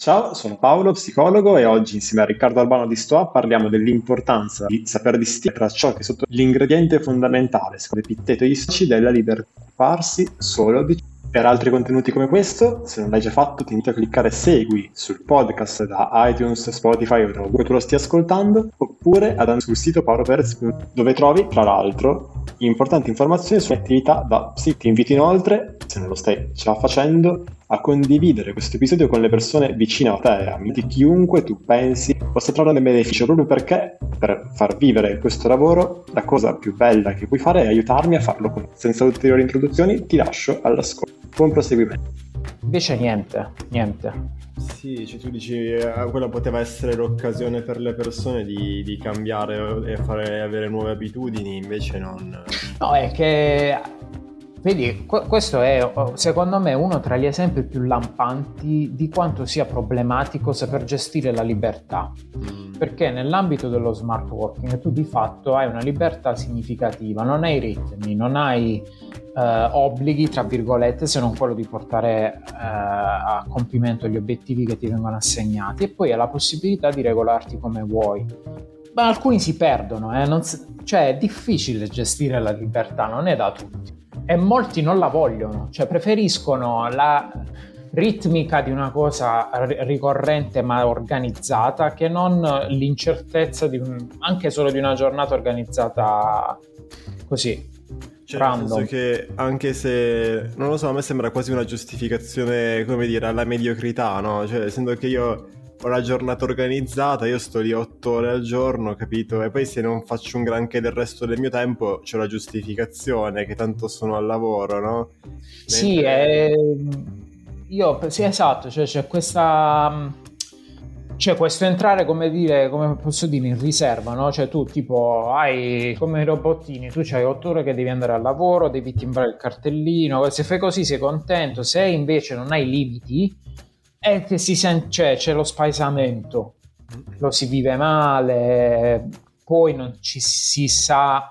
Ciao, sono Paolo, psicologo e oggi insieme a Riccardo Albano di Stoa parliamo dell'importanza di saper distinguere tra ciò che è sotto l'ingrediente fondamentale, secondo Epitteto e Istoci, della libertà farsi solo di per altri contenuti come questo, se non l'hai già fatto, ti invito a cliccare segui sul podcast da iTunes, Spotify o dove tu lo stia ascoltando, oppure ad andare sul sito paoloperez dove trovi, tra l'altro, importanti informazioni sulle attività da psi. Ti invito inoltre, se non lo stai già facendo, a condividere questo episodio con le persone vicine a te, amici, chiunque tu pensi possa trarne beneficio, proprio perché per far vivere questo lavoro la cosa più bella che puoi fare è aiutarmi a farlo. Senza ulteriori introduzioni ti lascio all'ascolto. Buon proseguimento. Invece niente, niente. Sì, cioè tu dici eh, quella poteva essere l'occasione per le persone di, di cambiare e fare, avere nuove abitudini, invece non... No, è che Vedi, questo è secondo me uno tra gli esempi più lampanti di quanto sia problematico saper gestire la libertà. Mm. Perché nell'ambito dello smart working tu di fatto hai una libertà significativa, non hai ritmi, non hai eh, obblighi, tra virgolette, se non quello di portare eh, a compimento gli obiettivi che ti vengono assegnati e poi hai la possibilità di regolarti come vuoi. Ma alcuni si perdono, eh? si... cioè è difficile gestire la libertà, non è da tutti e molti non la vogliono, cioè preferiscono la ritmica di una cosa ricorrente ma organizzata che non l'incertezza di un, anche solo di una giornata organizzata così. Cioè, random. nel senso che anche se, non lo so, a me sembra quasi una giustificazione, come dire, alla mediocrità, no? Cioè, essendo che io ho la giornata organizzata, io sto lì otto ore al giorno, capito? E poi se non faccio un granché del resto del mio tempo c'è la giustificazione che tanto sono al lavoro, no? Mentre... Sì, è... io, sì, esatto, cioè c'è questa... C'è questo entrare, come dire, come posso dire, in riserva, no? Cioè tu tipo hai come i robottini, tu hai otto ore che devi andare al lavoro, devi timbrare il cartellino, se fai così sei contento, se invece non hai limiti, è che si sente, cioè, c'è lo spaesamento, lo si vive male, poi non ci si sa,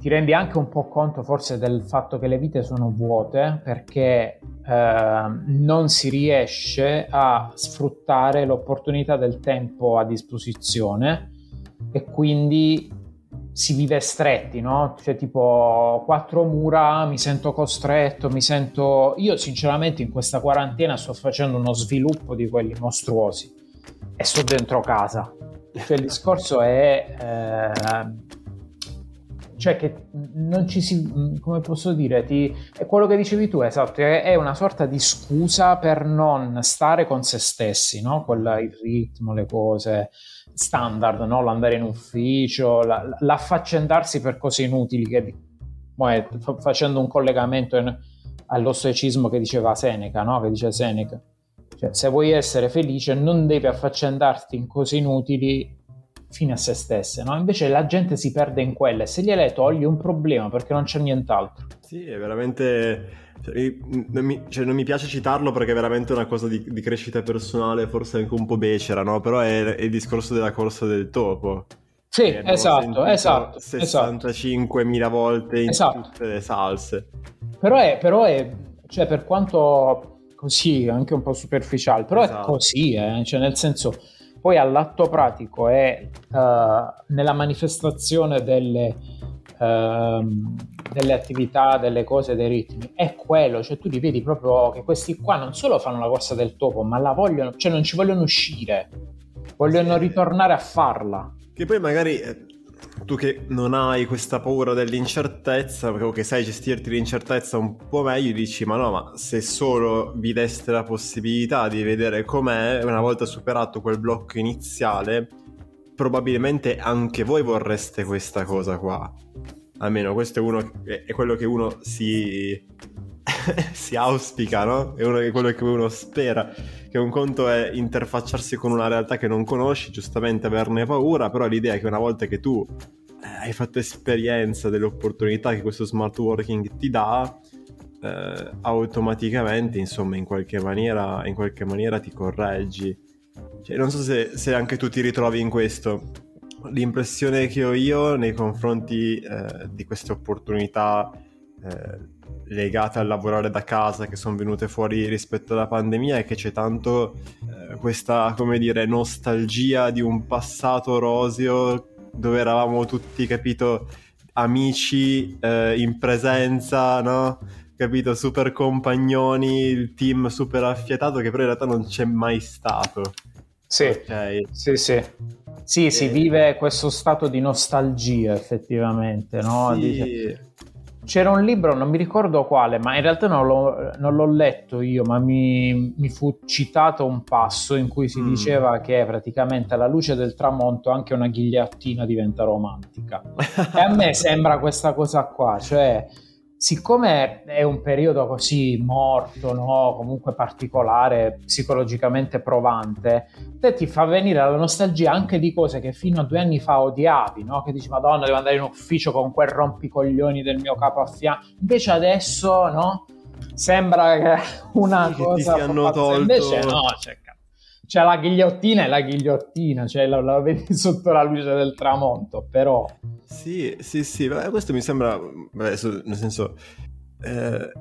ti rendi anche un po' conto forse del fatto che le vite sono vuote perché eh, non si riesce a sfruttare l'opportunità del tempo a disposizione e quindi si vive stretti, no? Cioè tipo quattro mura, mi sento costretto, mi sento... Io sinceramente in questa quarantena sto facendo uno sviluppo di quelli mostruosi e sto dentro casa. Cioè il discorso è... Eh, cioè che non ci si... come posso dire? Ti, è quello che dicevi tu, esatto, è una sorta di scusa per non stare con se stessi, no? Con il ritmo, le cose standard, no? l'andare in ufficio, la, l'affaccendarsi per cose inutili, che, beh, facendo un collegamento in, allo che diceva Seneca, no? che dice Seneca. Cioè, se vuoi essere felice non devi affaccendarti in cose inutili fine a se stesse, no? Invece la gente si perde in quelle, se gliele togli un problema perché non c'è nient'altro. Sì, è veramente non, mi, cioè, non, mi, piace citarlo perché è veramente una cosa di, di crescita personale, forse anche un po' becera, no? Però è, è il discorso della corsa del topo. Sì, esatto, esatto. 65.000 esatto. volte in esatto. tutte le salse. Però è, però è, cioè per quanto così, anche un po' superficiale, però esatto. è così, eh? cioè nel senso, poi all'atto pratico è uh, nella manifestazione delle ehm, delle attività, delle cose, dei ritmi, è quello, cioè tu li vedi proprio che questi qua non solo fanno la corsa del topo, ma la vogliono, cioè non ci vogliono uscire, vogliono ritornare a farla. Che poi magari eh, tu che non hai questa paura dell'incertezza, o che sai gestirti l'incertezza un po' meglio, dici: Ma no, ma se solo vi deste la possibilità di vedere com'è, una volta superato quel blocco iniziale, probabilmente anche voi vorreste questa cosa qua. Almeno questo è, uno, è quello che uno si, si auspica, no? È, uno, è quello che uno spera. Che un conto è interfacciarsi con una realtà che non conosci, giustamente averne paura, però l'idea è che una volta che tu eh, hai fatto esperienza delle opportunità che questo smart working ti dà, eh, automaticamente, insomma, in qualche maniera, in qualche maniera ti correggi cioè, non so se, se, anche tu ti ritrovi in questo. L'impressione che ho io nei confronti eh, di queste opportunità eh, legate al lavorare da casa che sono venute fuori rispetto alla pandemia è che c'è tanto, eh, questa, come dire, nostalgia di un passato roseo dove eravamo tutti, capito, amici eh, in presenza, no? Capito, super compagnoni, il team super affiatato che però in realtà non c'è mai stato. Sì, okay. sì, sì. Sì, e... si vive questo stato di nostalgia effettivamente, no? Sì. Dice c'era un libro, non mi ricordo quale, ma in realtà non l'ho, non l'ho letto io, ma mi, mi, fu citato un passo in cui si mm. diceva che praticamente alla luce del tramonto anche una ghigliottina diventa romantica. e a me sembra questa cosa qua, cioè siccome è un periodo così morto, no? comunque particolare, psicologicamente provante, te ti fa venire la nostalgia anche di cose che fino a due anni fa odiavi, no? che dici madonna devo andare in ufficio con quel rompicoglioni del mio capo a fianco, invece adesso no? sembra che una sì, cosa... Che ti hanno tolto... Invece no, cioè, cioè la ghigliottina è la ghigliottina, cioè la, la, vedi sotto la luce del tramonto, però... Sì, sì, sì, beh, questo mi sembra, beh, nel senso, eh,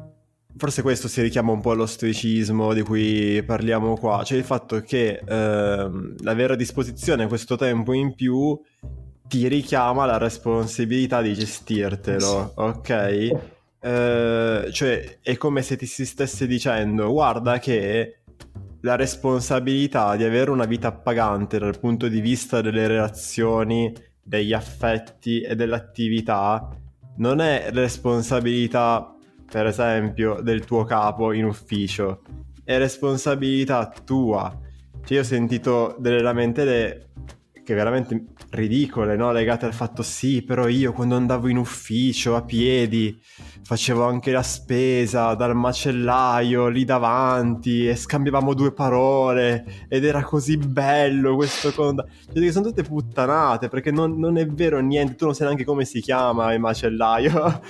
forse questo si richiama un po' allo stoicismo di cui parliamo qua, cioè il fatto che eh, l'avere a disposizione questo tempo in più ti richiama la responsabilità di gestirtelo, ok? Eh, cioè è come se ti si stesse dicendo guarda che la responsabilità di avere una vita appagante dal punto di vista delle relazioni, degli affetti e dell'attività non è responsabilità, per esempio, del tuo capo in ufficio, è responsabilità tua. Cioè, io ho sentito delle lamentele che veramente ridicole, no? legate al fatto sì, però io quando andavo in ufficio a piedi facevo anche la spesa dal macellaio lì davanti e scambiavamo due parole ed era così bello questo conto. Cioè, sono tutte puttanate perché non, non, è vero niente, tu non sai neanche come si chiama il macellaio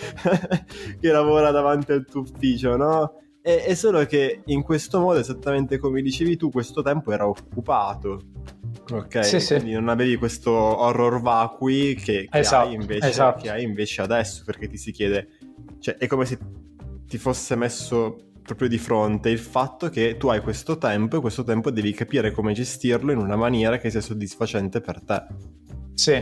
che lavora davanti al tuo ufficio, no? È, solo che in questo modo, esattamente come dicevi tu, questo tempo era occupato. Ok, sì, quindi sì. non avevi questo horror vacui che, che, esatto, hai invece, esatto. che hai invece adesso, perché ti si chiede cioè, è come se ti fosse messo proprio di fronte il fatto che tu hai questo tempo e questo tempo devi capire come gestirlo in una maniera che sia soddisfacente per te. Sì,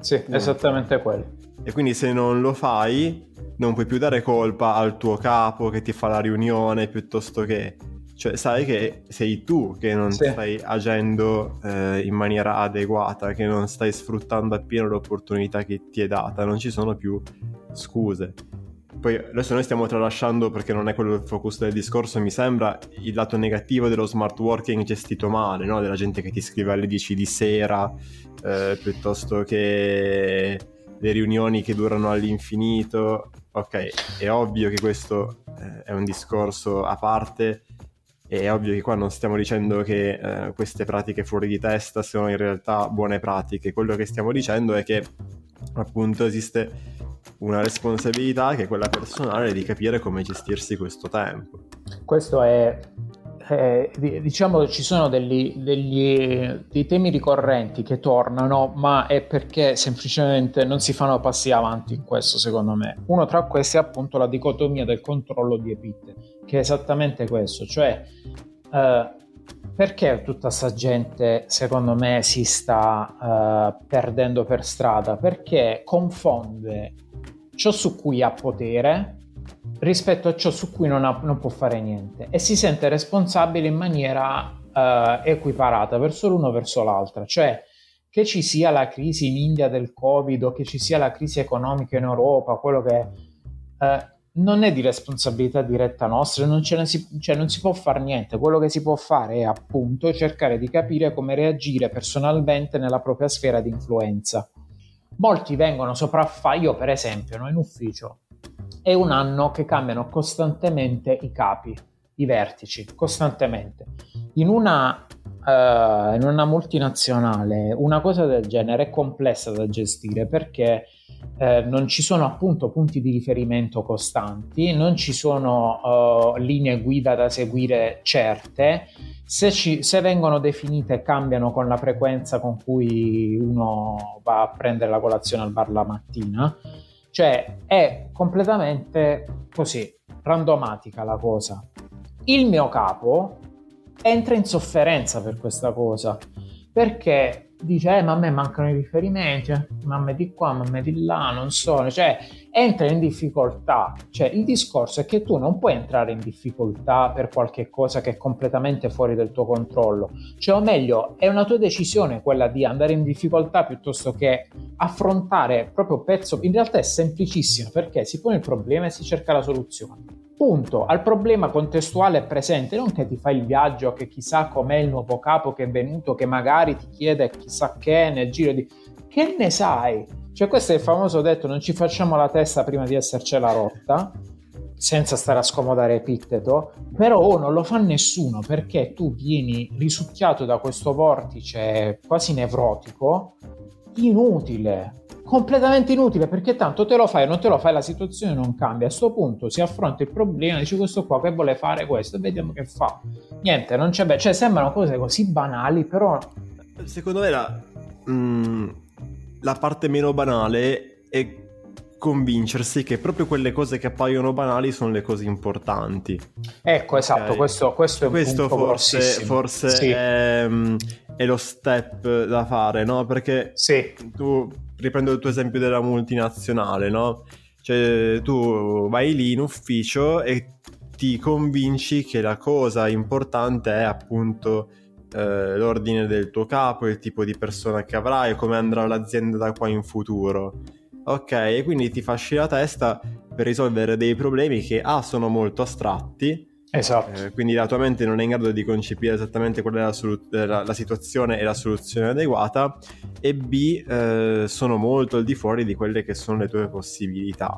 sì, mm. esattamente quello. E quindi se non lo fai, non puoi più dare colpa al tuo capo che ti fa la riunione piuttosto che... Cioè, sai che sei tu che non sì. stai agendo eh, in maniera adeguata, che non stai sfruttando appieno l'opportunità che ti è data, non ci sono più scuse. Poi adesso noi stiamo tralasciando perché non è quello il focus del discorso, mi sembra il lato negativo dello smart working gestito male, no? della gente che ti scrive alle 10 di sera, eh, piuttosto che le riunioni che durano all'infinito. Ok, è ovvio che questo eh, è un discorso a parte, è ovvio che qua non stiamo dicendo che eh, queste pratiche fuori di testa sono in realtà buone pratiche, quello che stiamo dicendo è che appunto esiste una responsabilità che è quella personale di capire come gestirsi questo tempo. Questo è, è diciamo ci sono degli, degli, dei temi ricorrenti che tornano, ma è perché semplicemente non si fanno passi avanti in questo, secondo me. Uno tra questi è appunto la dicotomia del controllo di Epite, che è esattamente questo, cioè eh, perché tutta questa gente, secondo me, si sta uh, perdendo per strada? Perché confonde ciò su cui ha potere rispetto a ciò su cui non, ha, non può fare niente. E si sente responsabile in maniera uh, equiparata verso l'uno verso l'altra, cioè che ci sia la crisi in India del Covid o che ci sia la crisi economica in Europa, quello che uh, non è di responsabilità diretta nostra, non, si, cioè non si può fare niente, quello che si può fare è appunto cercare di capire come reagire personalmente nella propria sfera di influenza. Molti vengono sopraffatti, io per esempio, no, in ufficio, è un anno che cambiano costantemente i capi, i vertici, costantemente. In una, uh, in una multinazionale una cosa del genere è complessa da gestire perché eh, non ci sono appunto punti di riferimento costanti, non ci sono uh, linee guida da seguire certe se, ci, se, vengono definite cambiano con la frequenza con cui uno va a prendere la colazione al bar la mattina, cioè è completamente così, randomatica la cosa. Il mio capo entra in sofferenza per questa cosa perché dice eh, ma a me mancano i riferimenti, eh, ma a me di qua, ma a me di là, non so, cioè entra in difficoltà. Cioè il discorso è che tu non puoi entrare in difficoltà per qualche cosa che è completamente fuori del tuo controllo. Cioè, o meglio, è una tua decisione quella di andare in difficoltà piuttosto che affrontare proprio pezzo. In realtà è semplicissimo perché si pone il problema e si cerca la soluzione punto. Al problema contestuale presente, non che ti fai il viaggio, che chissà com'è il nuovo capo che è venuto, che magari ti chiede chissà che nel giro di... Che ne sai? Cioè questo è il famoso detto, non ci facciamo la testa prima di essercela rotta, senza stare a scomodare Epitteto, però oh, non lo fa nessuno perché tu vieni risucchiato da questo vortice quasi nevrotico, inutile, completamente inutile perché tanto te lo fai o non te lo fai la situazione non cambia a questo punto si affronta il problema dice questo qua che vuole fare questo vediamo che fa niente non c'è be- cioè sembrano cose così banali però secondo me la, mh, mm, la parte meno banale è convincersi che proprio quelle cose che appaiono banali sono le cose importanti. Ecco, esatto, okay. questo, questo, è un questo forse, forse sì. è, mm, è, lo step da fare, no? Perché sì. tu riprendo il tuo esempio della multinazionale, no? Cioè, tu vai lì in ufficio e ti convinci che la cosa importante è appunto eh, l'ordine del tuo capo, il tipo di persona che avrai, come andrà l'azienda da qua in futuro. Ok, e quindi ti fasci la testa per risolvere dei problemi che A sono molto astratti Esatto. Eh, quindi la tua mente non è in grado di concepire esattamente qual è la, solu- la, la situazione e la soluzione adeguata, e B, eh, sono molto al di fuori di quelle che sono le tue possibilità,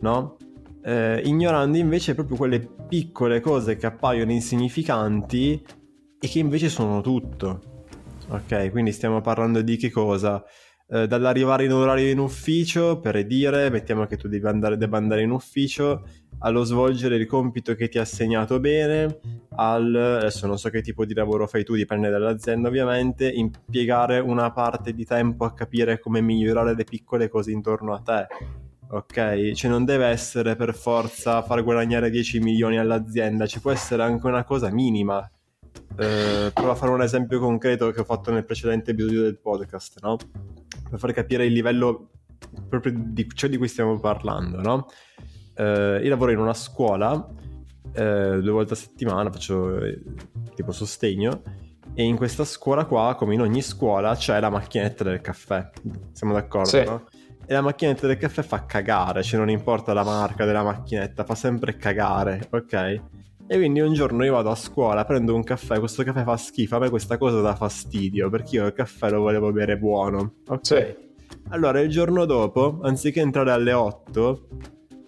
no? Eh, ignorando invece proprio quelle piccole cose che appaiono insignificanti e che invece sono tutto. Ok, quindi stiamo parlando di che cosa? Eh, dall'arrivare in orario in ufficio, per dire, mettiamo che tu andare, debba andare in ufficio, allo svolgere il compito che ti ha assegnato bene, al, adesso non so che tipo di lavoro fai tu, dipende dall'azienda ovviamente, impiegare una parte di tempo a capire come migliorare le piccole cose intorno a te. Ok, cioè non deve essere per forza far guadagnare 10 milioni all'azienda, ci può essere anche una cosa minima. Eh, provo a fare un esempio concreto che ho fatto nel precedente episodio del podcast, no? Per far capire il livello proprio di ciò di cui stiamo parlando, no? Eh, io lavoro in una scuola eh, due volte a settimana, faccio eh, tipo sostegno e in questa scuola qua, come in ogni scuola, c'è la macchinetta del caffè. Siamo d'accordo, sì. no? E la macchinetta del caffè fa cagare, cioè non importa la marca della macchinetta, fa sempre cagare, ok? E quindi un giorno io vado a scuola, prendo un caffè, questo caffè fa schifo, a me questa cosa dà fastidio, perché io il caffè lo volevo bere buono, ok? Sì. Allora il giorno dopo, anziché entrare alle 8,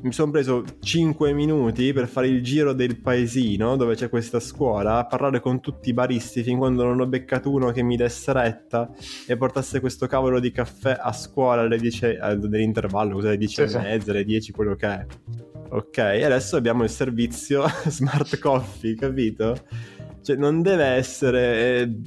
mi sono preso 5 minuti per fare il giro del paesino dove c'è questa scuola, a parlare con tutti i baristi fin quando non ho beccato uno che mi desse retta e portasse questo cavolo di caffè a scuola alle 10 eh, dell'intervallo, cos'è, alle 10 sì, e mezza, alle 10, quello che è. Ok, e adesso abbiamo il servizio Smart Coffee, capito? Cioè non deve essere eh,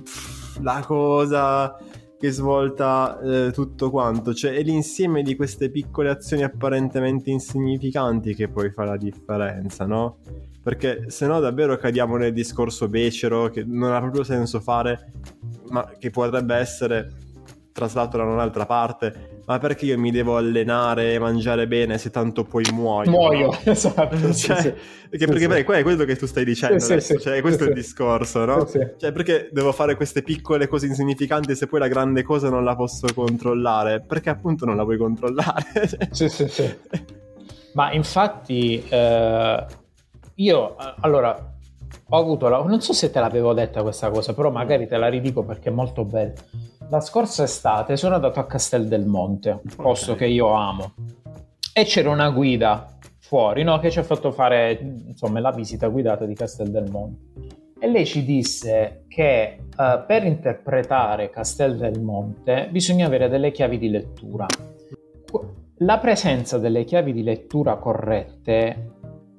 la cosa che svolta eh, tutto quanto, cioè è l'insieme di queste piccole azioni apparentemente insignificanti che poi fa la differenza, no? Perché se no davvero cadiamo nel discorso becero che non ha proprio senso fare, ma che potrebbe essere traslato da un'altra parte, ma perché io mi devo allenare e mangiare bene se tanto poi muoio? Muoio, no? esatto. cioè, sì, sì. Perché, perché beh, è quello che tu stai dicendo sì, adesso, cioè, questo è il discorso, no? Cioè, perché devo fare queste piccole cose insignificanti se poi la grande cosa non la posso controllare? Perché appunto non la vuoi controllare? sì, sì, sì. Ma infatti, eh, io, allora, ho avuto la... non so se te l'avevo detta questa cosa, però magari te la ridico perché è molto bella. La scorsa estate sono andato a Castel del Monte, un posto okay. che io amo, e c'era una guida fuori, no? Che ci ha fatto fare, insomma, la visita guidata di Castel del Monte. E lei ci disse che uh, per interpretare Castel del Monte bisogna avere delle chiavi di lettura. La presenza delle chiavi di lettura corrette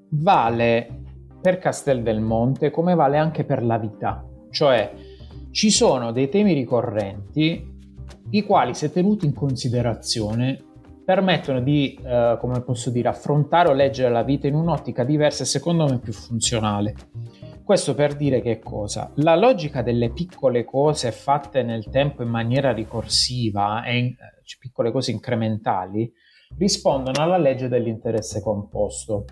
vale per Castel del Monte come vale anche per la vita, cioè ci sono dei temi ricorrenti i quali se tenuti in considerazione permettono di, eh, come posso dire, affrontare o leggere la vita in un'ottica diversa e secondo me più funzionale. Questo per dire che cosa? La logica delle piccole cose fatte nel tempo in maniera ricorsiva e in, eh, piccole cose incrementali rispondono alla legge dell'interesse composto.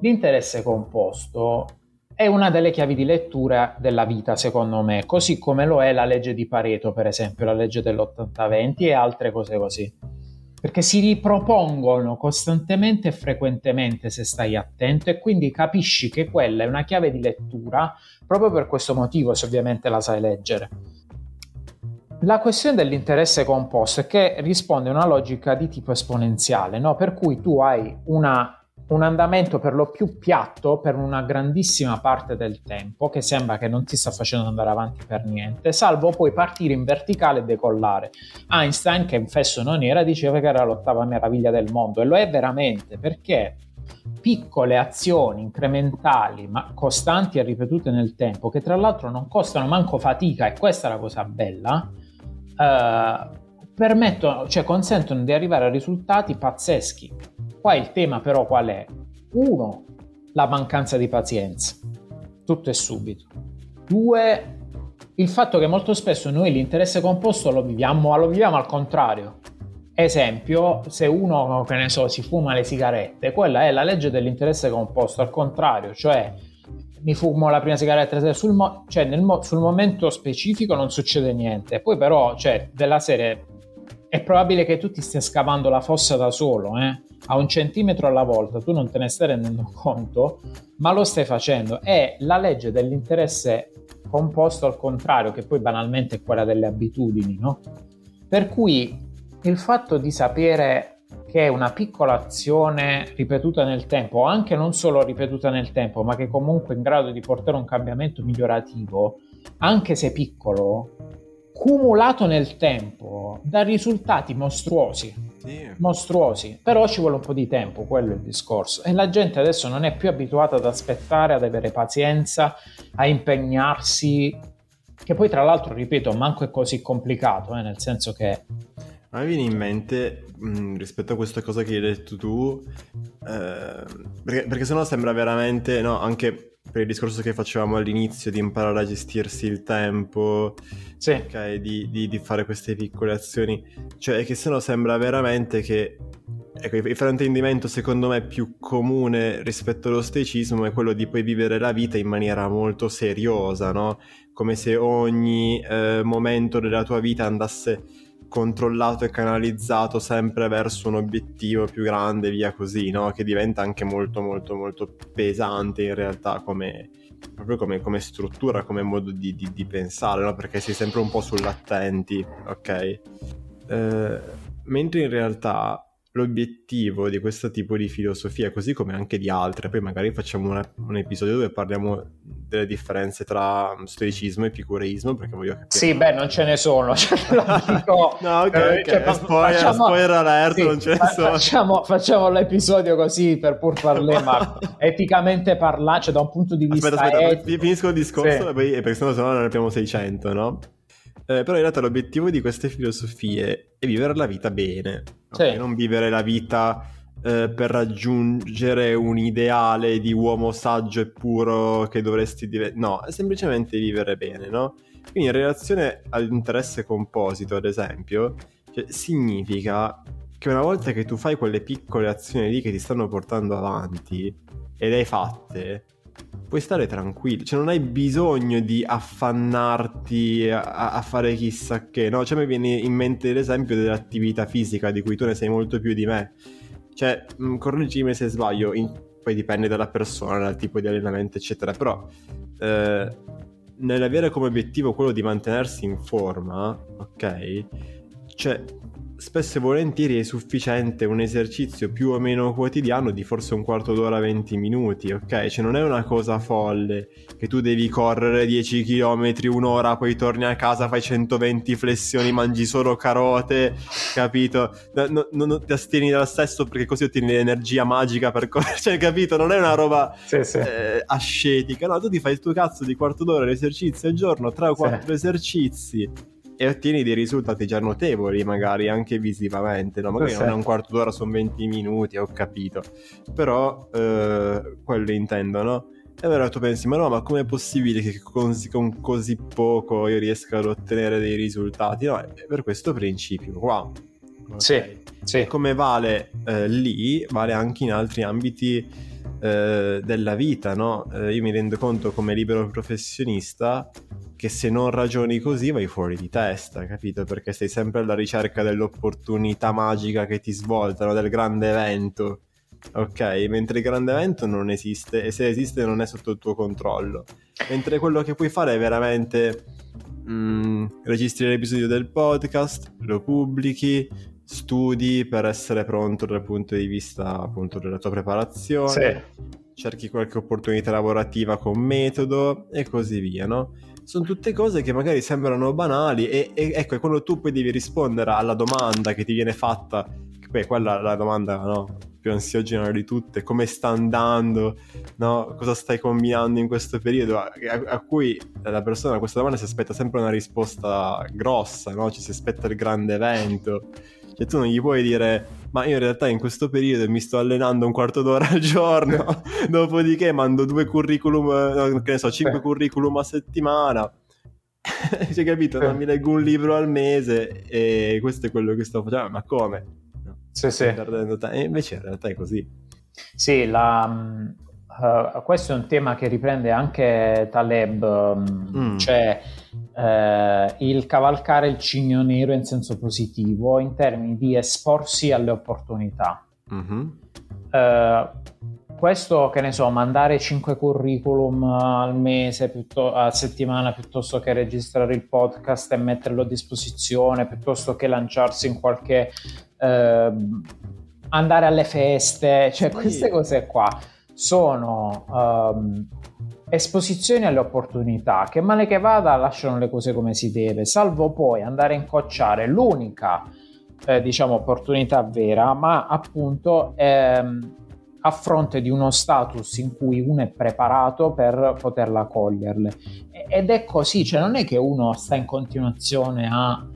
L'interesse composto è una delle chiavi di lettura della vita, secondo me, così come lo è la legge di Pareto, per esempio, la legge dell'80-20 e altre cose così. Perché si ripropongono costantemente e frequentemente se stai attento e quindi capisci che quella è una chiave di lettura proprio per questo motivo, se ovviamente la sai leggere. La questione dell'interesse composto è che risponde a una logica di tipo esponenziale, no? per cui tu hai una un andamento per lo più piatto per una grandissima parte del tempo che sembra che non ti sta facendo andare avanti per niente, salvo poi partire in verticale e decollare. Einstein, che fesso non era, diceva che era l'ottava meraviglia del mondo e lo è veramente perché piccole azioni incrementali ma costanti e ripetute nel tempo che tra l'altro non costano manco fatica e questa è la cosa bella eh, permettono, cioè consentono di arrivare a risultati pazzeschi Qua il tema però qual è? Uno, la mancanza di pazienza, tutto è subito. Due, il fatto che molto spesso noi l'interesse composto lo viviamo, lo viviamo al contrario. Esempio, se uno, che ne so, si fuma le sigarette, quella è la legge dell'interesse composto, al contrario, cioè mi fumo la prima sigaretta sul, mo- cioè mo- sul momento specifico non succede niente, poi però, cioè, della serie è probabile che tu ti stia scavando la fossa da solo, eh? A un centimetro alla volta, tu non te ne stai rendendo conto, ma lo stai facendo. È la legge dell'interesse composto al contrario, che poi banalmente è quella delle abitudini, no? Per cui il fatto di sapere che una piccola azione ripetuta nel tempo, anche non solo ripetuta nel tempo, ma che comunque è in grado di portare un cambiamento migliorativo, anche se piccolo, cumulato nel tempo, dà risultati mostruosi sì. mostruosi, però ci vuole un po' di tempo, quello è il discorso. E la gente adesso non è più abituata ad aspettare, ad avere pazienza, a impegnarsi, che poi tra l'altro, ripeto, manco è così complicato, eh, nel senso che... A me viene in mente, mh, rispetto a questa cosa che hai detto tu, eh, perché, perché sennò sembra veramente, no, anche per il discorso che facevamo all'inizio di imparare a gestirsi il tempo, sì. okay, di, di, di, fare queste piccole azioni, cioè che se no sembra veramente che ecco, il fraintendimento secondo me più comune rispetto allo stoicismo è quello di poi vivere la vita in maniera molto seriosa, no? Come se ogni eh, momento della tua vita andasse controllato e canalizzato sempre verso un obiettivo più grande, via così, no? Che diventa anche molto molto molto pesante in realtà come, proprio come, come struttura, come modo di, di, di pensare, no? Perché sei sempre un po' sull'attenti, ok? Eh, mentre in realtà l'obiettivo di questo tipo di filosofia, così come anche di altre, poi magari facciamo una, un episodio dove parliamo delle differenze tra stoicismo e epicureismo, perché voglio capire. Sì, beh, non ce ne sono, cioè, dico, no, ok, eh, okay. Cioè, spoiler, facciamo, spoiler alert, sì, non ce ne fa- sono. Facciamo, facciamo, l'episodio così per pur parlare, ma eticamente parlare, cioè da un punto di vista aspetta, aspetta, etico... finisco il discorso sì. e perché sennò, sennò ne abbiamo 600, no? Eh, però in realtà l'obiettivo di queste filosofie è vivere la vita bene, okay? non vivere la vita eh, per raggiungere un ideale di uomo saggio e puro che dovresti diventare, no, è semplicemente vivere bene, no? Quindi in relazione all'interesse composito, ad esempio, cioè, significa che una volta che tu fai quelle piccole azioni lì che ti stanno portando avanti e le hai fatte, puoi stare tranquillo, cioè non hai bisogno di affannarti a, a, fare chissà che, no? Cioè mi viene in mente l'esempio dell'attività fisica di cui tu ne sai molto più di me. Cioè, mh, mm, correggimi se sbaglio, in, poi dipende dalla persona, dal tipo di allenamento, eccetera, però eh, nell'avere come obiettivo quello di mantenersi in forma, ok? Cioè, spesso e volentieri è sufficiente un esercizio più o meno quotidiano di forse un quarto d'ora, 20 minuti, ok? Cioè non è una cosa folle che tu devi correre 10 km, un'ora, poi torni a casa, fai 120 flessioni, mangi solo carote, capito? Non no, no, ti astieni dal sesso perché così ottieni l'energia magica per correre, cioè capito? Non è una roba sì, sì. Eh, ascetica, no? Tu ti fai il tuo cazzo di quarto d'ora di esercizi al giorno, 3 o 4 sì. esercizi e ottieni dei risultati già notevoli, magari anche visivamente, no? magari sì. non è un quarto d'ora, sono 20 minuti, ho capito, però eh, quello intendo, no? E allora tu pensi, ma no, ma com'è possibile che con, con così poco io riesca ad ottenere dei risultati? No, è per questo principio qua. Okay. Sì, sì. Come vale eh, lì, vale anche in altri ambiti eh, della vita, no? Eh, io mi rendo conto come libero professionista che se non ragioni così vai fuori di testa, capito? Perché sei sempre alla ricerca dell'opportunità magica che ti svoltano, del grande evento, ok? Mentre il grande evento non esiste e se esiste non è sotto il tuo controllo. Mentre quello che puoi fare è veramente mm, registri l'episodio del podcast, lo pubblichi, studi per essere pronto dal punto di vista appunto della tua preparazione, sì. cerchi qualche opportunità lavorativa con metodo e così via, no? Sono tutte cose che magari sembrano banali e, e ecco, quando tu poi devi rispondere alla domanda che ti viene fatta, beh, quella è la domanda no, più ansiogena di tutte, come sta andando, no? cosa stai combinando in questo periodo, a, a, cui la persona a questa domanda si aspetta sempre una risposta grossa, no? ci si aspetta il grande evento cioè tu non gli puoi dire, ma io in realtà in questo periodo mi sto allenando un quarto d'ora al giorno, dopodiché mando due curriculum, che ne so, cinque curriculum a settimana. Cioè, capito? Non mi leggo un libro al mese e questo è quello che sto facendo. Ma come? No, sì, sì. E invece in realtà è così. Sì, la, uh, questo è un tema che riprende anche Taleb, um, mm. cioè uh, il cavalcare il cigno nero in senso positivo in termini di esporsi alle opportunità. Mm-hmm. Uh, questo, che ne so, mandare 5 curriculum al mese, piuttosto, a settimana, piuttosto che registrare il podcast e metterlo a disposizione, piuttosto che lanciarsi in qualche... Eh, andare alle feste, cioè queste cose qua sono um, esposizioni alle opportunità che male che vada lasciano le cose come si deve, salvo poi andare a incocciare l'unica eh, diciamo opportunità vera, ma appunto ehm, a fronte di uno status in cui uno è preparato per poterla coglierle. Ed è così, cioè non è che uno sta in continuazione a,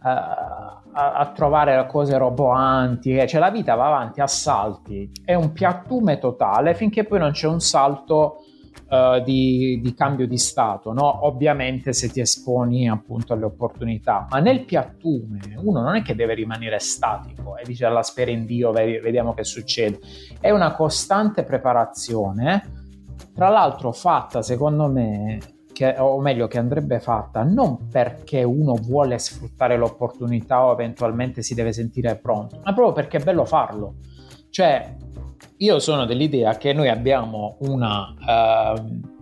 a a, a trovare cose roboanti, cioè la vita va avanti a salti, è un piattume totale finché poi non c'è un salto uh, di, di, cambio di stato, no? ovviamente se ti esponi appunto alle opportunità, ma nel piattume uno non è che deve rimanere statico e dice alla spera in Dio, vediamo che succede, è una costante preparazione, tra l'altro fatta secondo me che, o meglio che andrebbe fatta non perché uno vuole sfruttare l'opportunità o eventualmente si deve sentire pronto, ma proprio perché è bello farlo. Cioè, io sono dell'idea che noi abbiamo una... Uh,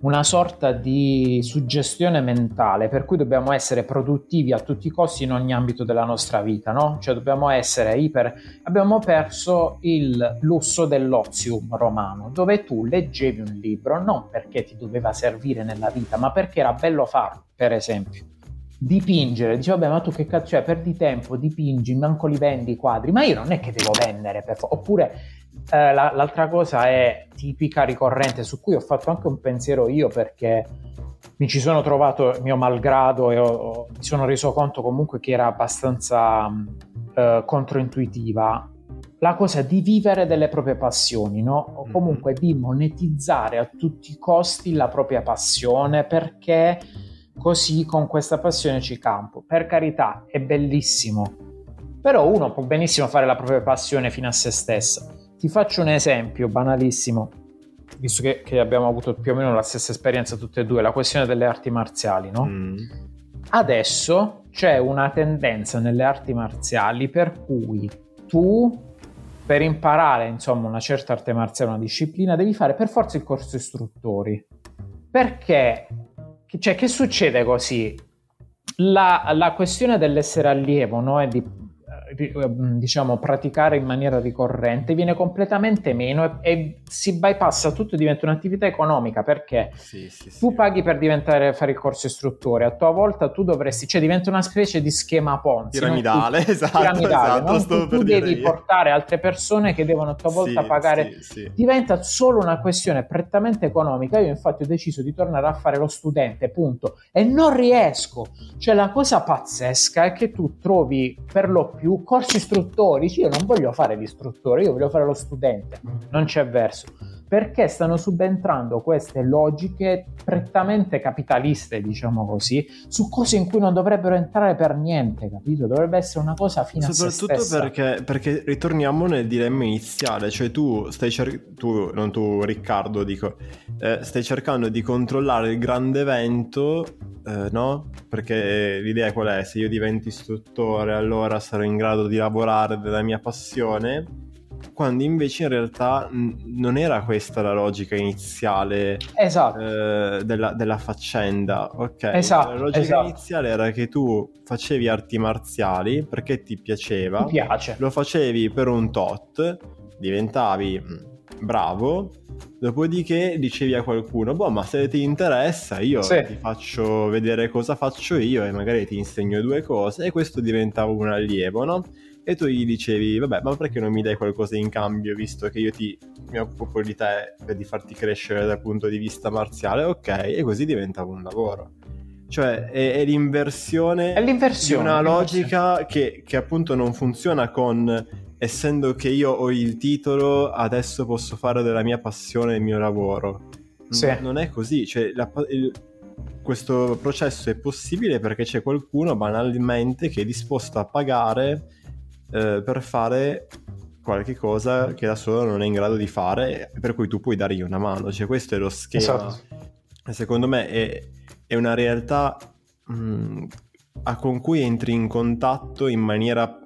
una sorta di suggestione mentale per cui dobbiamo essere produttivi a tutti i costi in ogni ambito della nostra vita, no? Cioè dobbiamo essere iper... Abbiamo perso il lusso dell'ozium romano, dove tu leggevi un libro non perché ti doveva servire nella vita, ma perché era bello farlo, per esempio. Dipingere, dice vabbè ma tu che cazzo, cioè perdi tempo, dipingi, manco li vendi i quadri, ma io non è che devo vendere per oppure eh, la, l'altra cosa è tipica, ricorrente, su cui ho fatto anche un pensiero io perché mi ci sono trovato mio malgrado e ho, ho, mi sono reso conto comunque che era abbastanza eh, controintuitiva. La cosa di vivere delle proprie passioni, no? O mm-hmm. comunque di monetizzare a tutti i costi la propria passione perché così con questa passione ci campo. Per carità, è bellissimo. Però uno può benissimo fare la propria passione fino a se stessa ti faccio un esempio banalissimo, visto che, che, abbiamo avuto più o meno la stessa esperienza tutte e due, la questione delle arti marziali, no? Mm. Adesso c'è una tendenza nelle arti marziali per cui tu per imparare insomma una certa arte marziale, una disciplina, devi fare per forza il corso istruttori. Perché? Cioè, che succede così? La, la questione dell'essere allievo no? e di diciamo, praticare in maniera ricorrente viene completamente meno e, e si bypassa tutto e diventa un'attività economica perché sì, sì, tu sì. paghi per diventare fare il corso istruttore a tua volta tu dovresti cioè diventa una specie di schema Ponzi piramidale tu, esatto, piramidale, esatto tu, tu devi io. portare altre persone che devono a tua volta pagare. diventa solo una questione prettamente economica. Io infatti ho deciso di tornare a fare lo studente punto. E non riesco. Cioè la cosa pazzesca è che tu trovi per lo più corsi istruttori, io non voglio fare l'istruttore, io voglio fare lo studente, non c'è verso perché stanno subentrando queste logiche prettamente capitaliste, diciamo così, su cose in cui non dovrebbero entrare per niente, capito? Dovrebbe essere una cosa fine a se Soprattutto perché, perché, ritorniamo nel dilemma iniziale, cioè tu stai cercando, tu, non tu Riccardo, dico, eh, stai cercando di controllare il grande evento, eh, no? Perché l'idea qual è? Se io divento istruttore allora sarò in grado di lavorare della mia passione quando invece in realtà non era questa la logica iniziale esatto. eh, della, della, faccenda. Ok, esatto, la logica esatto. iniziale era che tu facevi arti marziali perché ti piaceva, ti piace. lo facevi per un tot, diventavi bravo, dopodiché dicevi a qualcuno, boh, ma se ti interessa io sì. ti faccio vedere cosa faccio io e magari ti insegno due cose e questo diventava un allievo, no? e tu gli dicevi, vabbè, ma perché non mi dai qualcosa in cambio, visto che io ti, mi occupo di te per di farti crescere dal punto di vista marziale, ok, e così diventava un lavoro. Cioè, è, è l'inversione, è l'inversione di una logica che, che appunto non funziona con essendo che io ho il titolo, adesso posso fare della mia passione il mio lavoro. Sì. Non, non è così, cioè, la, il, questo processo è possibile perché c'è qualcuno banalmente che è disposto a pagare eh, per fare qualche cosa che da solo non è in grado di fare, per cui tu puoi dargli una mano. Cioè, questo è lo schema. Esatto. Secondo me è, è una realtà mh, con cui entri in contatto in maniera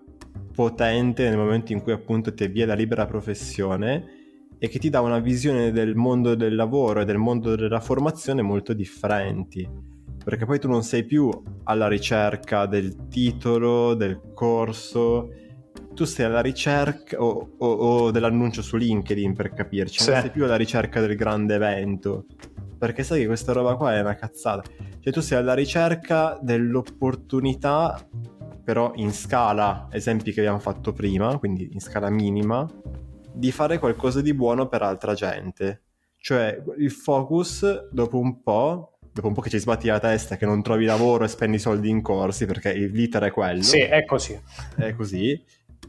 potente nel momento in cui appunto ti avvia la libera professione e che ti dà una visione del mondo del lavoro e del mondo della formazione molto differenti perché poi tu non sei più alla ricerca del titolo, del corso, tu sei alla ricerca o, o, o dell'annuncio su LinkedIn per capirci, sì. non sei più alla ricerca del grande evento. Perché sai che questa roba qua è una cazzata. Cioè tu sei alla ricerca dell'opportunità, però in scala, esempi che abbiamo fatto prima, quindi in scala minima, di fare qualcosa di buono per altra gente. Cioè il focus dopo un po' dopo un po' che ci sbatti la testa, che non trovi lavoro e spendi soldi in corsi, perché il l'iter è quello. Sì, è così. È così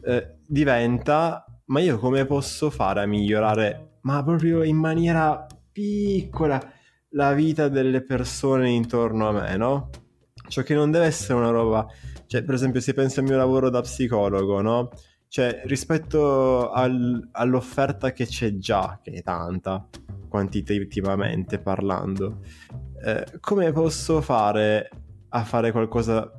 eh, diventa ma io come posso fare a migliorare ma proprio in maniera piccola la vita delle persone intorno a me no? cioè che non deve essere una roba cioè per esempio se penso al mio lavoro da psicologo no? cioè rispetto al, all'offerta che c'è già che è tanta quantitativamente parlando eh, come posso fare a fare qualcosa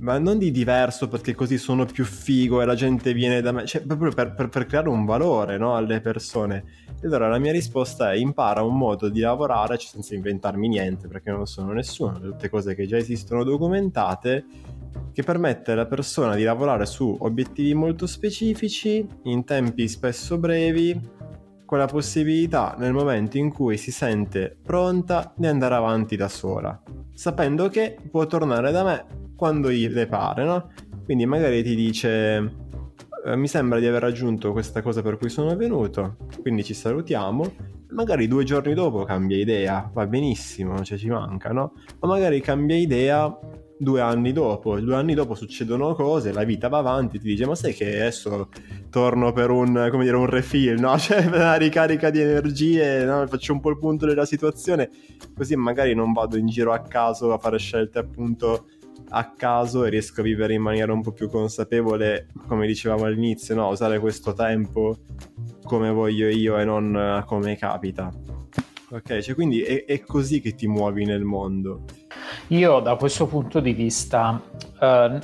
ma non di diverso perché così sono più figo e la gente viene da me, cioè proprio per, per, per creare un valore no, alle persone. E allora la mia risposta è impara un modo di lavorare senza inventarmi niente perché non sono nessuno, tutte cose che già esistono documentate che permette alla persona di lavorare su obiettivi molto specifici in tempi spesso brevi con la possibilità nel momento in cui si sente pronta di andare avanti da sola, sapendo che può tornare da me quando gli le pare, no? Quindi magari ti dice eh, mi sembra di aver raggiunto questa cosa per cui sono venuto, quindi ci salutiamo. Magari due giorni dopo cambia idea, va benissimo, cioè ci manca, no? Ma magari cambia idea due anni dopo, due anni dopo succedono cose, la vita va avanti, ti dice ma sai che adesso torno per un, come dire, un refill, no? Cioè una ricarica di energie, no? faccio un po' il punto della situazione, così magari non vado in giro a caso a fare scelte appunto a caso e riesco a vivere in maniera un po' più consapevole, come dicevamo all'inizio, no? usare questo tempo come voglio io e non come capita. Ok, cioè quindi è, è così che ti muovi nel mondo. Io da questo punto di vista eh,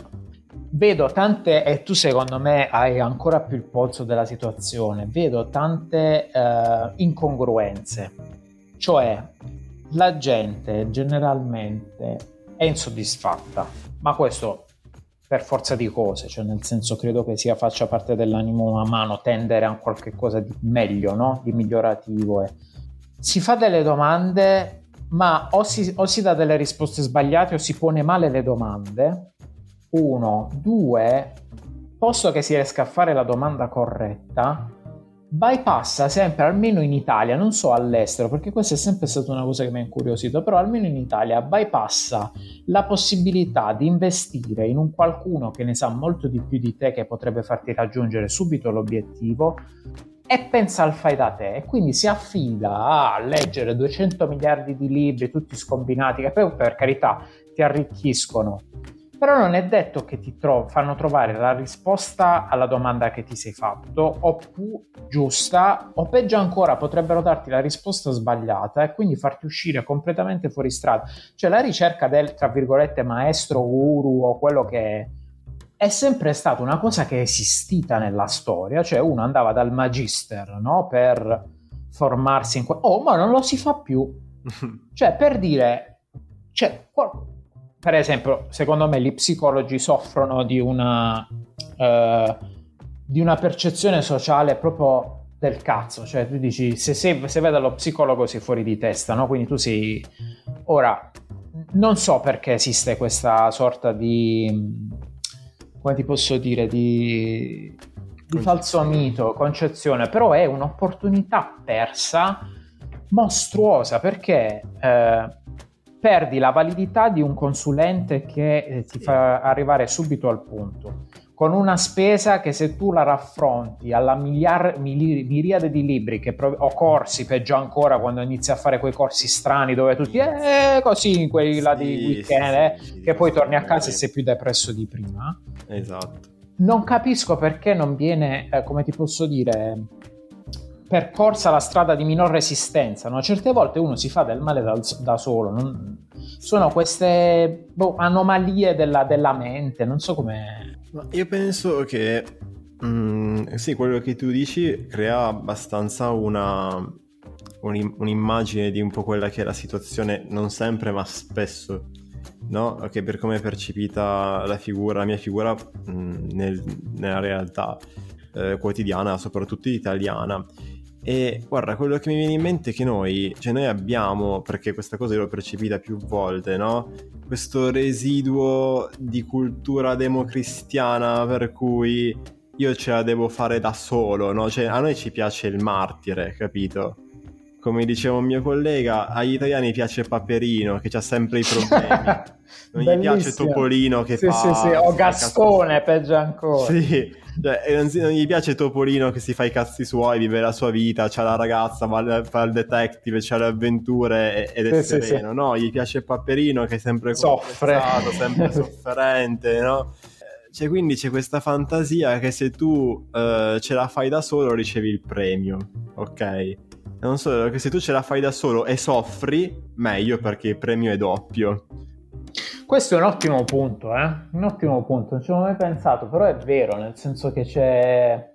vedo tante, e tu secondo me hai ancora più il polso della situazione, vedo tante eh, incongruenze, cioè la gente generalmente è insoddisfatta, ma questo per forza di cose, cioè nel senso credo che sia faccia parte dell'animo umano tendere a qualche cosa di meglio, no? di migliorativo. E... Si fa delle domande ma o si, o si dà delle risposte sbagliate o si pone male le domande. Uno, due, posto che si riesca a fare la domanda corretta, bypassa sempre, almeno in Italia, non so all'estero, perché questa è sempre stata una cosa che mi ha incuriosito, però almeno in Italia bypassa la possibilità di investire in un qualcuno che ne sa molto di più di te, che potrebbe farti raggiungere subito l'obiettivo, e pensa al fai da te. E quindi si affida a leggere 200 miliardi di libri tutti scombinati che poi per carità ti arricchiscono. Però non è detto che ti tro- fanno trovare la risposta alla domanda che ti sei fatto o più giusta o peggio ancora potrebbero darti la risposta sbagliata e quindi farti uscire completamente fuori strada. Cioè la ricerca del tra virgolette maestro guru o quello che è è sempre stata una cosa che è esistita nella storia, cioè uno andava dal magister no? per formarsi in... Que- oh, ma non lo si fa più. cioè, per dire... Cioè, per esempio, secondo me gli psicologi soffrono di una... Uh, di una percezione sociale proprio del cazzo, cioè tu dici se, sei, se vai dallo psicologo sei fuori di testa, no? Quindi tu sei... Ora, non so perché esiste questa sorta di come ti posso dire, di, di falso mito, concezione, però è un'opportunità persa mostruosa perché eh, perdi la validità di un consulente che eh, ti fa arrivare subito al punto con una spesa che se tu la raffronti alla miliar- mili- miriade di libri prov- o corsi, peggio ancora quando inizi a fare quei corsi strani dove tutti eh, così, quelli là di weekend, sì, sì, che poi torni a casa e sei più depresso di prima. Esatto. Non capisco perché non viene, eh, come ti posso dire, percorsa la strada di minor resistenza. No? Certe volte uno si fa del male da, da solo. Non... Sono queste boh, anomalie della, della mente, non so come io penso che mm, sì, quello che tu dici crea abbastanza una, un'immagine di un po' quella che è la situazione, non sempre ma spesso, no? Che per come è percepita la figura, la mia figura mh, mm, nel, nella realtà eh, quotidiana, soprattutto italiana. E guarda, quello che mi viene in mente è che noi, cioè noi abbiamo, perché questa cosa l'ho percepita più volte, no? Questo residuo di cultura democristiana per cui io ce la devo fare da solo, no? Cioè a noi ci piace il martire, capito? Come diceva un mio collega, agli italiani piace Paperino che ha sempre i problemi. Non gli piace Topolino che sì, fa... Sì, sì, o Gascone, peggio ancora. Sì, cioè, non, non, gli piace Topolino che si fa i cazzi suoi, vive la sua vita, c'ha la ragazza, va, fa il detective, c'ha le avventure ed è sì, sereno, sì, no? Gli piace Paperino che è sempre soffre, sempre sofferente, no? Cioè, quindi c'è questa fantasia che se tu uh, ce la fai da solo ricevi il premio, ok? Non solo che se tu ce la fai da solo e soffri, meglio perché il premio è doppio. Questo è un ottimo punto, eh? Un ottimo punto, non ci avevo mai pensato, però è vero, nel senso che c'è...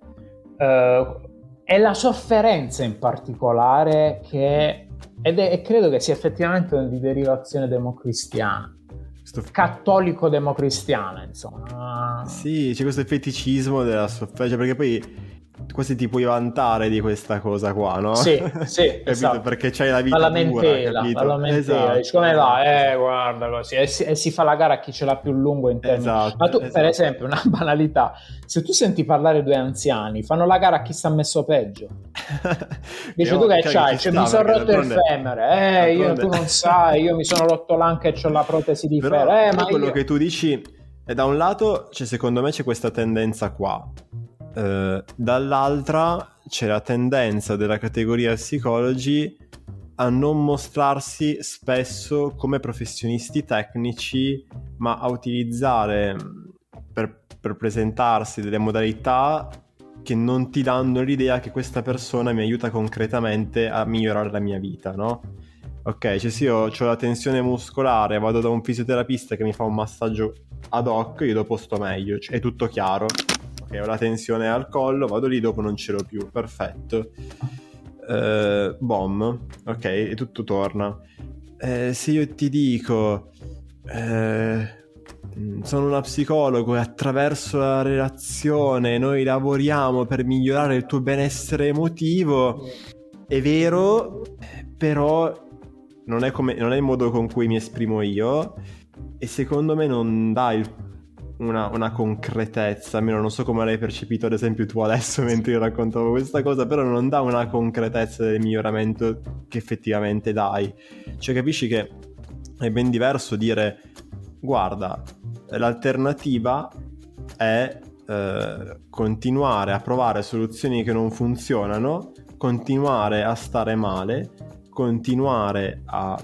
Uh, è la sofferenza in particolare che... Ed è, e credo che sia effettivamente di derivazione democristiana. Cattolico democristiana, insomma. Sì, c'è questo feticismo della sofferenza, perché poi quasi ti puoi vantare di questa cosa qua, no? Sì, sì, esatto. Perché c'hai la vita alla dura, alla mentela. Esatto, Dici, come va? Eh, guarda così. E si, e si, fa la gara a chi ce l'ha più lungo in termini. Esatto, Ma tu, esatto. per esempio, una banalità, se tu senti parlare due anziani, fanno la gara a chi sta messo peggio. Dice tu che c'hai? Cioè, mi sono rotto il femore, eh, io, tu non sai, io mi sono rotto l'anca e ho la protesi di Però, ferro. Eh, ma quello io... che tu dici, è da un lato, cioè, secondo me c'è questa tendenza qua eh, dall'altra c'è la tendenza della categoria psicologi a non mostrarsi spesso come professionisti tecnici, ma a utilizzare per, per presentarsi delle modalità che non ti danno l'idea che questa persona mi aiuta concretamente a migliorare la mia vita, no? Ok, cioè se io ho la tensione muscolare, vado da un fisioterapista che mi fa un massaggio ad hoc, io dopo sto meglio, cioè, è tutto chiaro ok, ho la tensione al collo, vado lì, dopo non ce l'ho più, perfetto. Uh, bom, ok, e tutto torna. Eh, se io ti dico, eh, sono una psicologo e attraverso la relazione noi lavoriamo per migliorare il tuo benessere emotivo, è vero, però non è, come, non è il modo con cui mi esprimo io e secondo me non dà il una, una, concretezza, almeno non so come l'hai percepito ad esempio tu adesso mentre io raccontavo questa cosa, però non dà una concretezza del miglioramento che effettivamente dai. Cioè capisci che è ben diverso dire guarda, l'alternativa è eh, continuare a provare soluzioni che non funzionano, continuare a stare male, continuare a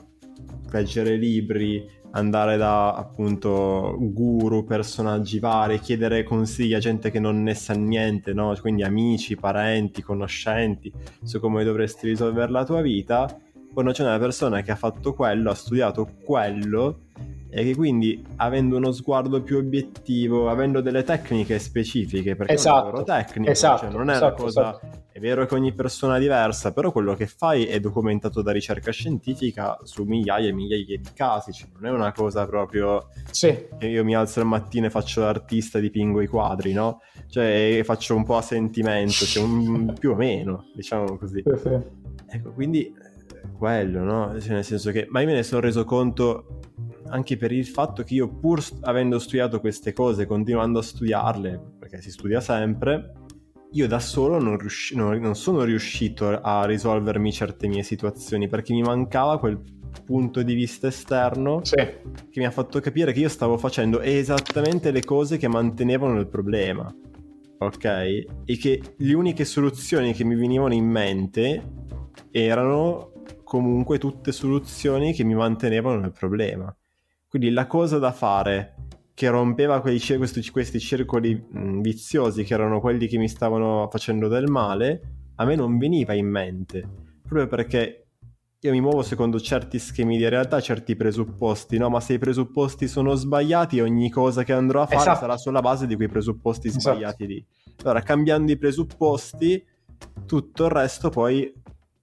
leggere libri, andare da appunto guru, personaggi vari, chiedere consigli a gente che non ne sa niente, no? quindi amici, parenti, conoscenti su come dovresti risolvere la tua vita, quando c'è una persona che ha fatto quello, ha studiato quello e che quindi avendo uno sguardo più obiettivo, avendo delle tecniche specifiche, perché esatto, è una tecnica, esatto, cioè non è esatto, una cosa, esatto. è vero che ogni persona è diversa, però quello che fai è documentato da ricerca scientifica su migliaia e migliaia di casi, cioè non è una cosa proprio sì. che io mi alzo al mattino e faccio l'artista e dipingo i quadri, no? Cioè faccio un po' a sentimento, cioè un, più o meno, diciamo così. Sì, sì. Ecco, quindi quello, no? Cioè, nel senso che, ma io me ne sono reso conto anche per il fatto che io pur st- avendo studiato queste cose, continuando a studiarle, perché si studia sempre, io da solo non, riusci- non, non sono riuscito a risolvermi certe mie situazioni perché mi mancava quel punto di vista esterno sì. che mi ha fatto capire che io stavo facendo esattamente le cose che mantenevano il problema. Ok? E che le uniche soluzioni che mi venivano in mente erano comunque tutte soluzioni che mi mantenevano nel problema. Quindi la cosa da fare che rompeva quei, questi, questi circoli mh, viziosi che erano quelli che mi stavano facendo del male, a me non veniva in mente. Proprio perché io mi muovo secondo certi schemi di realtà, certi presupposti, no? Ma se i presupposti sono sbagliati, ogni cosa che andrò a fare esatto. sarà sulla base di quei presupposti esatto. sbagliati lì. Allora, cambiando i presupposti, tutto il resto poi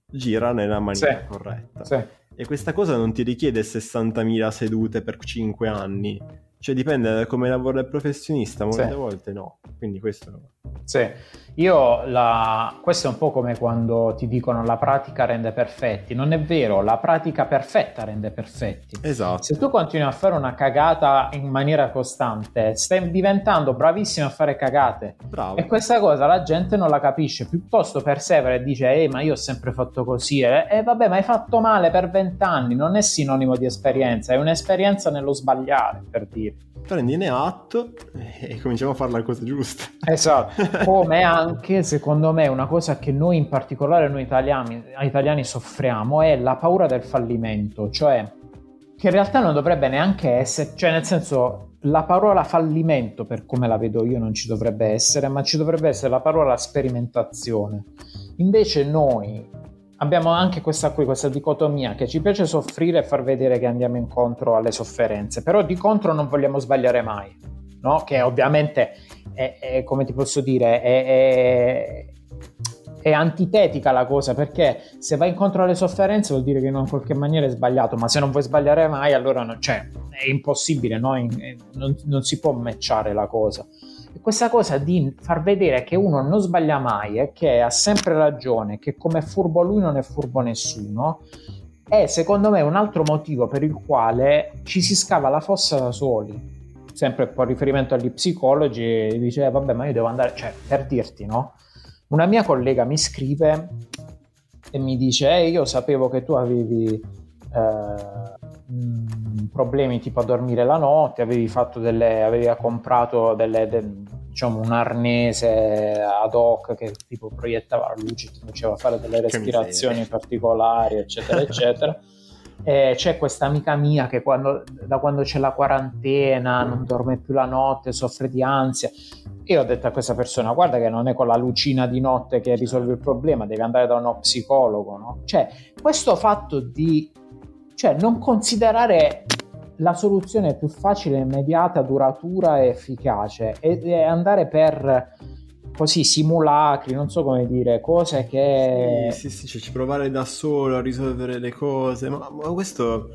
gira nella maniera sì. corretta. Sì. E questa cosa non ti richiede 60.000 sedute per 5 anni. Cioè dipende da come lavora il professionista, molte sì. volte no. Quindi questo... Sì, io la... questo è un po' come quando ti dicono la pratica rende perfetti. Non è vero, la pratica perfetta rende perfetti. Esatto. Se tu continui a fare una cagata in maniera costante, stai diventando bravissimo a fare cagate. Bravo. E questa cosa la gente non la capisce. Piuttosto persevera e dice, ehi, ma io ho sempre fatto così. E eh, vabbè, ma hai fatto male per vent'anni. Non è sinonimo di esperienza, è un'esperienza nello sbagliare, per dire prendine atto e cominciamo a fare la cosa giusta. Esatto, come anche secondo me una cosa che noi in particolare noi italiani, italiani soffriamo è la paura del fallimento, cioè che in realtà non dovrebbe neanche essere, cioè nel senso la parola fallimento per come la vedo io non ci dovrebbe essere, ma ci dovrebbe essere la parola sperimentazione. Invece noi abbiamo anche questa qui, questa dicotomia che ci piace soffrire e far vedere che andiamo incontro alle sofferenze, però di contro non vogliamo sbagliare mai, no? Che ovviamente è, è come ti posso dire, è, è, è, antitetica la cosa, perché se vai incontro alle sofferenze vuol dire che in qualche maniera è sbagliato, ma se non vuoi sbagliare mai, allora non, cioè, è impossibile, no? non, non si può matchare la cosa questa cosa di far vedere che uno non sbaglia mai e che ha sempre ragione, che come è furbo lui non è furbo nessuno, è secondo me un altro motivo per il quale ci si scava la fossa da soli. Sempre con riferimento agli psicologi, dice, eh, vabbè, ma io devo andare, cioè, per dirti, no? Una mia collega mi scrive e mi dice, eh, io sapevo che tu avevi eh, problemi tipo a dormire la notte, avevi fatto delle, avevi comprato delle, de, diciamo un arnese ad hoc che tipo proiettava la luce, ti faceva fare delle respirazioni particolari, eccetera, eccetera. E c'è questa amica mia che quando, da quando c'è la quarantena non dorme più la notte, soffre di ansia. E ho detto a questa persona: Guarda, che non è con la lucina di notte che risolve il problema, devi andare da uno psicologo. No? Cioè, questo fatto di cioè, non considerare la soluzione più facile, immediata, duratura e efficace e, e andare per così simulacri, non so come dire, cose che... Sì, sì, sì, cioè provare da solo a risolvere le cose, ma, ma questo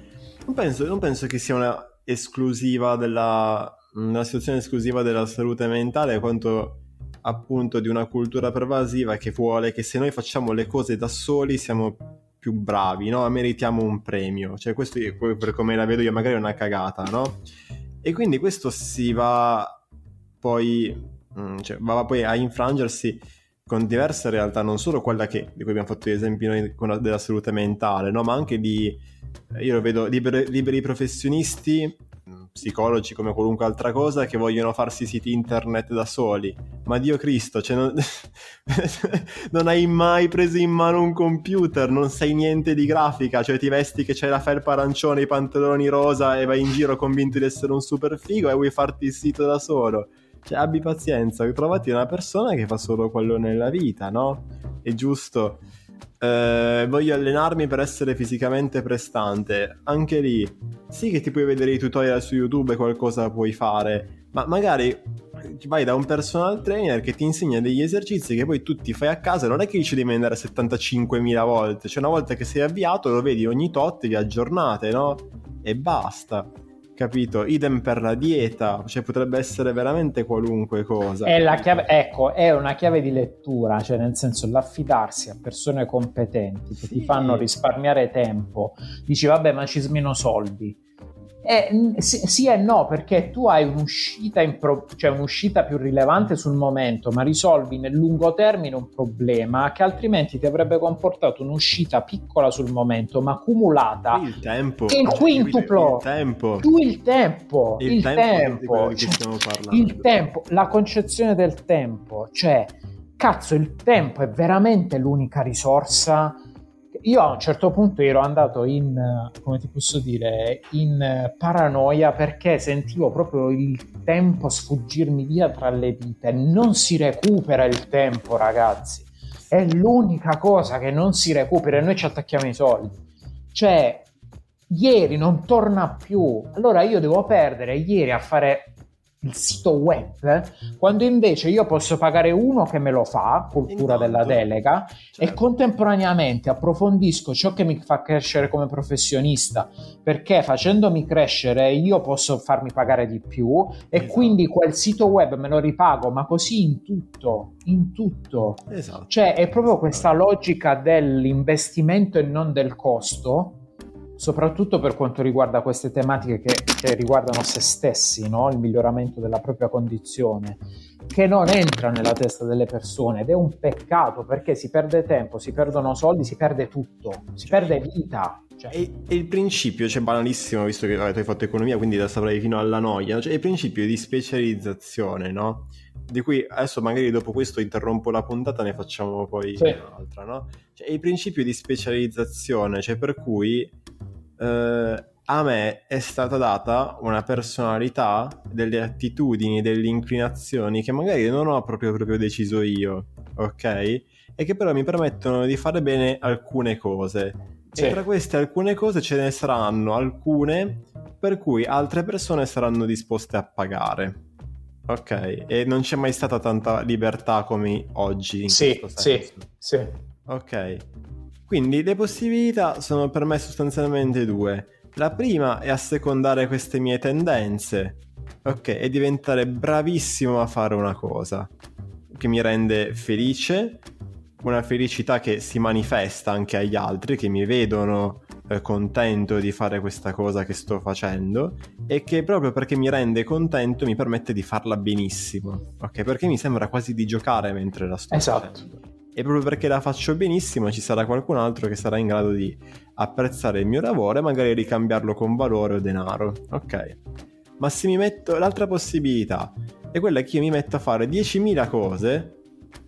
non penso, non penso, che sia una esclusiva della... una situazione esclusiva della salute mentale quanto appunto di una cultura pervasiva che vuole che se noi facciamo le cose da soli siamo più bravi, no? Meritiamo un premio. Cioè, questo per come la vedo io, magari è una cagata, no? E quindi questo si va poi, mm, cioè, va poi a infrangersi con diverse realtà, non solo quella che, di cui abbiamo fatto l'esempio noi della salute mentale, no? ma anche di, io lo vedo, liberi, liberi professionisti psicologi come qualunque altra cosa che vogliono farsi siti internet da soli. Ma Dio Cristo, cioè non... non, hai mai preso in mano un computer, non sai niente di grafica, cioè ti vesti che c'è la felpa arancione, i pantaloni rosa e vai in giro convinto di essere un super figo e vuoi farti il sito da solo. Cioè abbi pazienza, trovati una persona che fa solo quello nella vita, no? È giusto eh, voglio allenarmi per essere fisicamente prestante. Anche lì, sì che ti puoi vedere i tutorial su YouTube e qualcosa puoi fare, ma magari vai da un personal trainer che ti insegna degli esercizi che poi tu ti fai a casa non è che ci devi andare 75.000 volte, cioè una volta che sei avviato lo vedi ogni tot, vi aggiornate, no? E basta capito? Idem per la dieta, cioè potrebbe essere veramente qualunque cosa. È la chiave, ecco, è una chiave di lettura, cioè nel senso l'affidarsi a persone competenti che sì. ti fanno risparmiare tempo. Dici, vabbè, ma ci smeno soldi eh, sì e no, perché tu hai un'uscita, pro- cioè un'uscita più rilevante sul momento, ma risolvi nel lungo termine un problema che altrimenti ti avrebbe comportato un'uscita piccola sul momento, ma accumulata. Il tempo. Il quintuplo. Il tempo. Tu il tempo. Il, il tempo. tempo. Cioè, il tempo. La concezione del tempo. Cioè, cazzo, il tempo è veramente l'unica risorsa io a un certo punto ero andato in, come ti posso dire, in paranoia perché sentivo proprio il tempo sfuggirmi via tra le dita. Non si recupera il tempo, ragazzi. È l'unica cosa che non si recupera e noi ci attacchiamo i soldi. Cioè, ieri non torna più. Allora io devo perdere ieri a fare il sito web, quando invece io posso pagare uno che me lo fa, cultura Intanto, della delega, certo. e contemporaneamente approfondisco ciò che mi fa crescere come professionista, perché facendomi crescere io posso farmi pagare di più e esatto. quindi quel sito web me lo ripago, ma così in tutto, in tutto. Esatto. Cioè è proprio questa logica dell'investimento e non del costo soprattutto per quanto riguarda queste tematiche che, che riguardano se stessi, no? il miglioramento della propria condizione, che non entra nella testa delle persone ed è un peccato perché si perde tempo, si perdono soldi, si perde tutto, si perde vita. Cioè. E, e, il principio, cioè banalissimo, visto che vabbè, tu hai fatto economia, quindi la saprai fino alla noia, cioè il principio di specializzazione, no? Di cui adesso magari dopo questo interrompo la puntata, ne facciamo poi sì. un'altra, no? Cioè il principio di specializzazione, cioè per cui eh, a me è stata data una personalità, delle attitudini, delle inclinazioni che magari non ho proprio, proprio deciso io, ok? E che però mi permettono di fare bene alcune cose. Sì. E tra queste alcune cose ce ne saranno alcune per cui altre persone saranno disposte a pagare. Ok, e non c'è mai stata tanta libertà come oggi. sì, sì, sì. Ok, quindi le possibilità sono per me sostanzialmente due. La prima è assecondare queste mie tendenze, ok, e diventare bravissimo a fare una cosa che mi rende felice, una felicità che si manifesta anche agli altri, che mi vedono eh, contento di fare questa cosa che sto facendo e che proprio perché mi rende contento mi permette di farla benissimo, ok? Perché mi sembra quasi di giocare mentre la sto esatto. facendo e proprio perché la faccio benissimo ci sarà qualcun altro che sarà in grado di apprezzare il mio lavoro e magari ricambiarlo con valore o denaro. Ok. Ma se mi metto l'altra possibilità è quella che io mi metto a fare 10.000 cose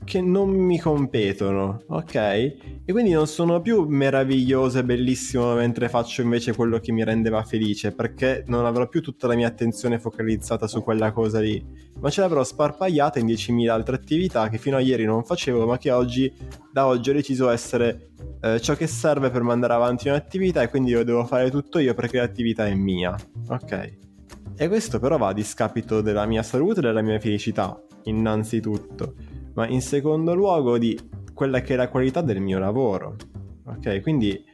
che non mi competono, ok? E quindi non sono più meraviglioso e bellissimo mentre faccio invece quello che mi rendeva felice, perché non avrò più tutta la mia attenzione focalizzata su quella cosa lì, ma ce l'avrò sparpagliata in 10.000 altre attività che fino a ieri non facevo, ma che oggi, da oggi ho deciso essere eh, ciò che serve per mandare avanti un'attività e quindi io devo fare tutto io perché l'attività è mia, ok? E questo però va a discapito della mia salute e della mia felicità, innanzitutto ma in secondo luogo di quella che è la qualità del mio lavoro. Ok, quindi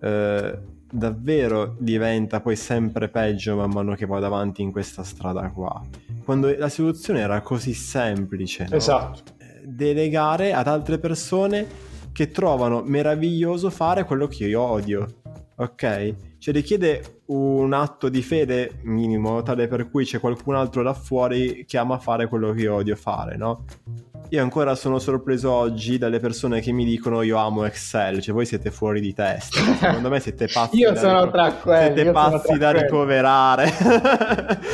eh, davvero diventa poi sempre peggio man mano che vado avanti in questa strada qua. Quando la soluzione era così semplice, no? esatto. Eh, delegare ad altre persone che trovano meraviglioso fare quello che io odio. ok? Cioè richiede un atto di fede minimo, tale per cui c'è qualcun altro là fuori che ama fare quello che io odio fare, no? Io ancora sono sorpreso oggi dalle persone che mi dicono io amo Excel, cioè voi siete fuori di testa, secondo me siete pazzi io da sono rico- tra quelli, siete pazzi da quelli. ricoverare.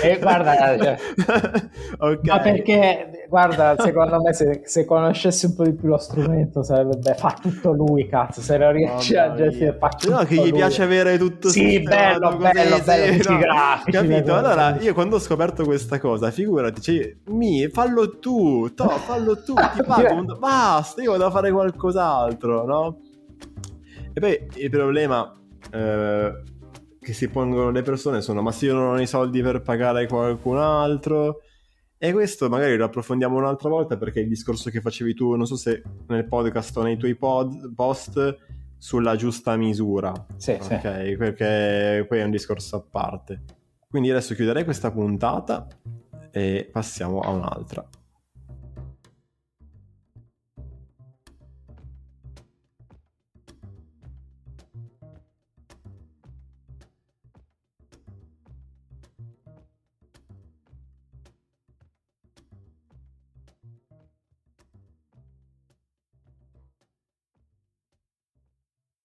E guarda, cioè, ok. Ma perché, guarda, secondo me se, se conoscessi un po' di più lo strumento sarebbe, fa tutto lui, cazzo, se lo riesci a gestire, fa tutto No, che gli lui. piace avere tutto Sì, bello, così, bello, sì, bello, tutti no. grafici, Capito? Allora, io quando ho scoperto questa cosa, figurati, cioè, mi, fallo tu, to, fallo tu, ti pago, un- basta, io vado a fare qualcos'altro, no? E poi il problema eh, che si pongono le persone sono, ma se io non ho i soldi per pagare qualcun altro... E questo magari lo approfondiamo un'altra volta perché il discorso che facevi tu, non so se nel podcast o nei tuoi pod, post, sulla giusta misura. Sì, sì. Ok, perché poi è un discorso a parte. Quindi adesso chiuderei questa puntata e passiamo a un'altra.